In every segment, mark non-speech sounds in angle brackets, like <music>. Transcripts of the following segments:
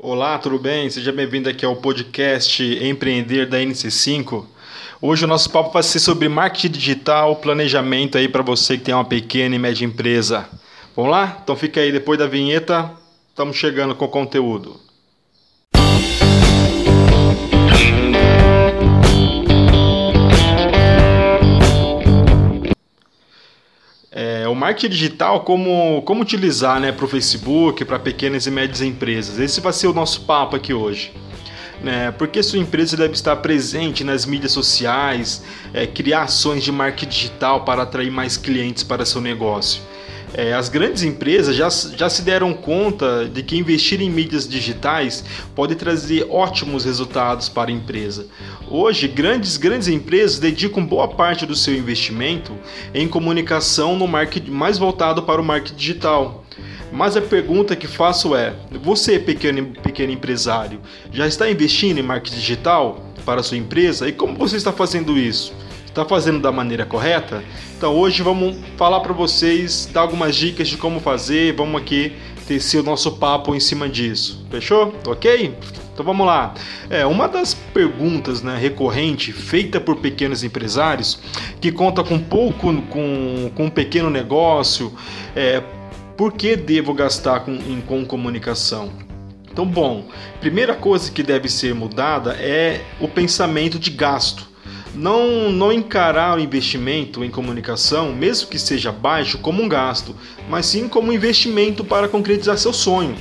Olá, tudo bem? Seja bem-vindo aqui ao podcast Empreender da NC5. Hoje o nosso papo vai ser sobre marketing digital, planejamento aí para você que tem uma pequena e média empresa. Vamos lá? Então fica aí depois da vinheta, estamos chegando com o conteúdo. Marketing digital, como, como utilizar né, para o Facebook, para pequenas e médias empresas. Esse vai ser o nosso papo aqui hoje. Né? Porque sua empresa deve estar presente nas mídias sociais, é, criar ações de marketing digital para atrair mais clientes para seu negócio. É, as grandes empresas já, já se deram conta de que investir em mídias digitais pode trazer ótimos resultados para a empresa. Hoje, grandes, grandes empresas dedicam boa parte do seu investimento em comunicação no marketing mais voltado para o marketing digital. Mas a pergunta que faço é: você, pequeno, pequeno empresário, já está investindo em marketing digital para a sua empresa? E como você está fazendo isso? Está fazendo da maneira correta? Então hoje vamos falar para vocês, dar algumas dicas de como fazer, vamos aqui tecer o nosso papo em cima disso. Fechou? Ok? Então vamos lá. É, uma das perguntas né, recorrente feita por pequenos empresários que conta com pouco, com, com um pequeno negócio, é por que devo gastar com, em, com comunicação? Então, bom, primeira coisa que deve ser mudada é o pensamento de gasto não, não encarar o investimento em comunicação, mesmo que seja baixo, como um gasto, mas sim como um investimento para concretizar seu sonho,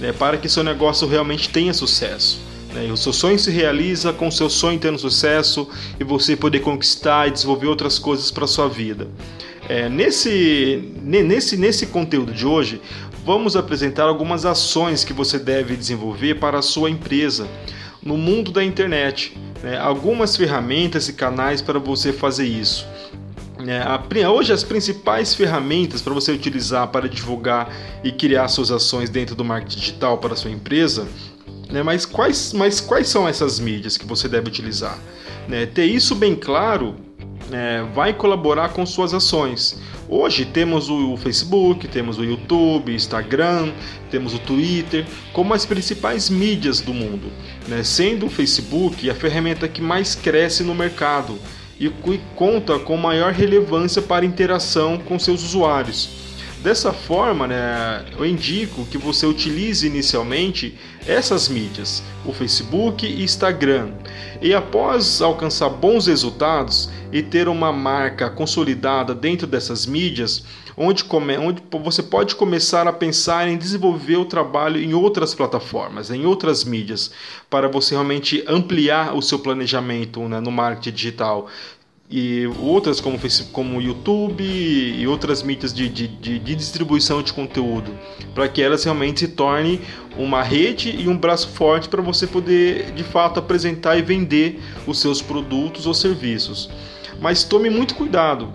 né, para que seu negócio realmente tenha sucesso. Né, o seu sonho se realiza com o seu sonho tendo sucesso e você poder conquistar e desenvolver outras coisas para sua vida. É, nesse, nesse, nesse conteúdo de hoje, vamos apresentar algumas ações que você deve desenvolver para a sua empresa no mundo da internet né, algumas ferramentas e canais para você fazer isso. É, hoje, as principais ferramentas para você utilizar para divulgar e criar suas ações dentro do marketing digital para a sua empresa né? Mas, quais, mas quais são essas mídias que você deve utilizar? Né? Ter isso bem claro é, vai colaborar com suas ações. Hoje temos o Facebook, temos o YouTube, Instagram, temos o Twitter como as principais mídias do mundo, né? sendo o Facebook a ferramenta que mais cresce no mercado e conta com maior relevância para interação com seus usuários. Dessa forma, né, eu indico que você utilize inicialmente essas mídias, o Facebook e Instagram, e após alcançar bons resultados e ter uma marca consolidada dentro dessas mídias, onde, come, onde você pode começar a pensar em desenvolver o trabalho em outras plataformas, em outras mídias, para você realmente ampliar o seu planejamento né, no marketing digital, e outras como como YouTube e outras mídias de, de, de, distribuição de conteúdo, para que elas realmente se tornem uma rede e um braço forte para você poder de fato apresentar e vender os seus produtos ou serviços. Mas tome muito cuidado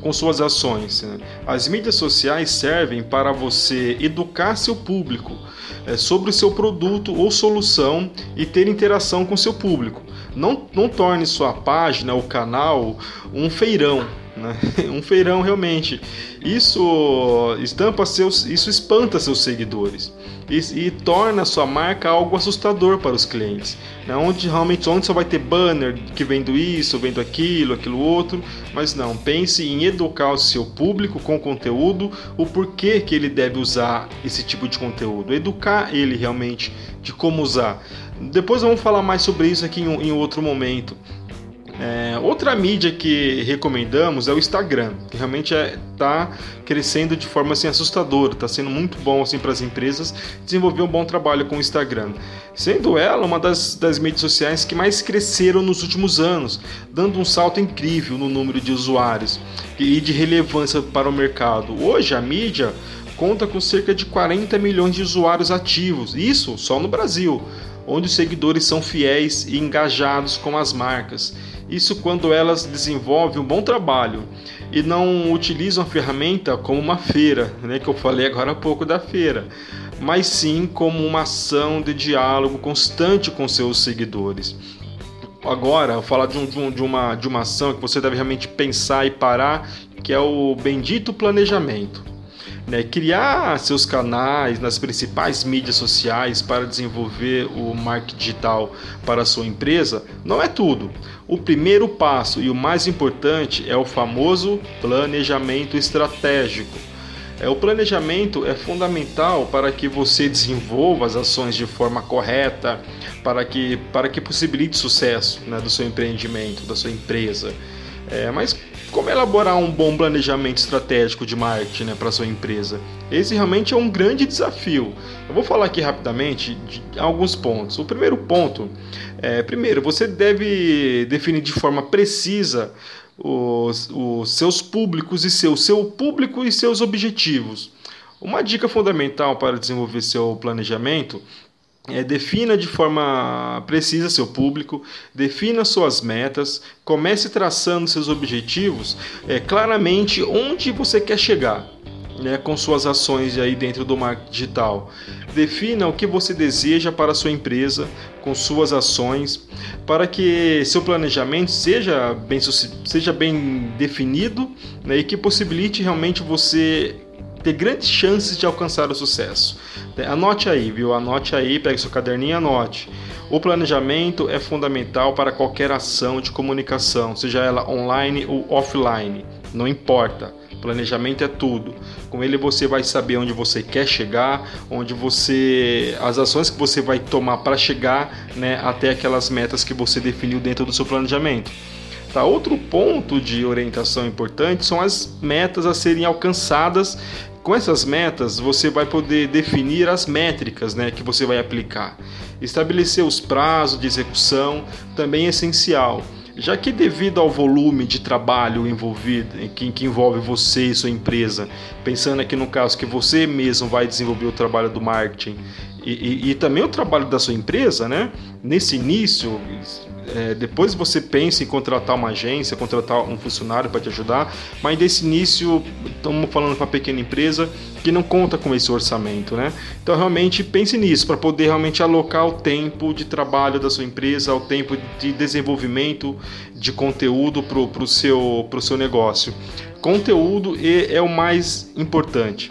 com suas ações. Né? As mídias sociais servem para você educar seu público é, sobre o seu produto ou solução e ter interação com seu público. Não, não torne sua página, o canal, um feirão. Né? <laughs> Um feirão realmente. Isso estampa seus, isso espanta seus seguidores e, e torna sua marca algo assustador para os clientes. Né? Onde realmente onde só vai ter banner que vendo isso, vendo aquilo, aquilo outro, mas não. Pense em educar o seu público com conteúdo, o porquê que ele deve usar esse tipo de conteúdo, educar ele realmente de como usar. Depois vamos falar mais sobre isso aqui em, em outro momento. Outra mídia que recomendamos é o Instagram, que realmente está é, tá crescendo de forma assim, assustadora, está sendo muito bom assim, para as empresas desenvolver um bom trabalho com o Instagram, sendo ela uma das, das mídias sociais que mais cresceram nos últimos anos, dando um salto incrível no número de usuários e de relevância para o mercado. Hoje a mídia conta com cerca de 40 milhões de usuários ativos, isso só no Brasil, onde os seguidores são fiéis e engajados com as marcas. Isso quando elas desenvolvem um bom trabalho e não utilizam a ferramenta como uma feira, né, que eu falei agora há pouco da feira, mas sim como uma ação de diálogo constante com seus seguidores. Agora, vou falar de, um, de, uma, de uma ação que você deve realmente pensar e parar, que é o bendito planejamento. Né? Criar seus canais nas principais mídias sociais para desenvolver o marketing digital para a sua empresa não é tudo. O primeiro passo e o mais importante é o famoso planejamento estratégico. É, o planejamento é fundamental para que você desenvolva as ações de forma correta, para que, para que possibilite sucesso né, do seu empreendimento, da sua empresa. É, mas como elaborar um bom planejamento estratégico de marketing né, para sua empresa? Esse realmente é um grande desafio. Eu vou falar aqui rapidamente de alguns pontos. O primeiro ponto é, primeiro, você deve definir de forma precisa os, os seus públicos e seu, seu público e seus objetivos. Uma dica fundamental para desenvolver seu planejamento é, defina de forma precisa seu público, defina suas metas, comece traçando seus objetivos, é, claramente onde você quer chegar. Né, com suas ações aí dentro do marketing digital. Defina o que você deseja para a sua empresa com suas ações, para que seu planejamento seja bem, seja bem definido né, e que possibilite realmente você ter grandes chances de alcançar o sucesso. Anote aí, viu? Anote aí, pegue seu caderninho e anote. O planejamento é fundamental para qualquer ação de comunicação, seja ela online ou offline, não importa. Planejamento é tudo. Com ele você vai saber onde você quer chegar, onde você as ações que você vai tomar para chegar, né, até aquelas metas que você definiu dentro do seu planejamento. Tá? Outro ponto de orientação importante são as metas a serem alcançadas. Com essas metas, você vai poder definir as métricas né, que você vai aplicar. Estabelecer os prazos de execução também é essencial já que devido ao volume de trabalho envolvido, que, que, envolve você e sua empresa, pensando aqui no caso que você mesmo vai desenvolver o trabalho do marketing e, e, e também o trabalho da sua empresa, né? Nesse início, é, depois você pensa em contratar uma agência, contratar um funcionário para te ajudar, mas nesse início estamos falando uma pequena empresa que não conta com esse orçamento, né? Então realmente pense nisso para poder realmente alocar o tempo de trabalho da sua empresa, o tempo de desenvolvimento de conteúdo para o seu, seu negócio. Conteúdo é o mais importante.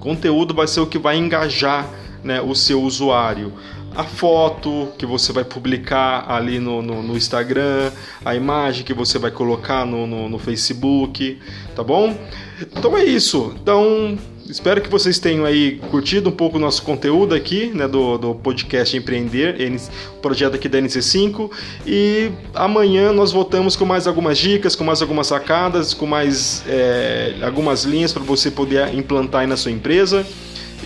Conteúdo vai ser o que vai engajar né, o seu usuário a foto que você vai publicar ali no, no, no Instagram, a imagem que você vai colocar no, no, no Facebook, tá bom? Então é isso. Então espero que vocês tenham aí curtido um pouco o nosso conteúdo aqui, né, do, do podcast Empreender, projeto aqui da NC5. E amanhã nós voltamos com mais algumas dicas, com mais algumas sacadas, com mais é, algumas linhas para você poder implantar aí na sua empresa.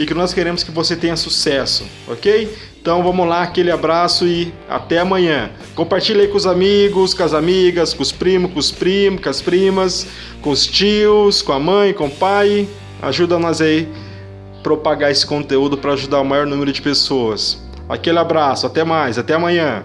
E que nós queremos que você tenha sucesso, ok? Então vamos lá, aquele abraço e até amanhã. Compartilhe aí com os amigos, com as amigas, com os primos, com os primos, com as primas, com os tios, com a mãe, com o pai. Ajuda nós aí a propagar esse conteúdo para ajudar o maior número de pessoas. Aquele abraço, até mais, até amanhã.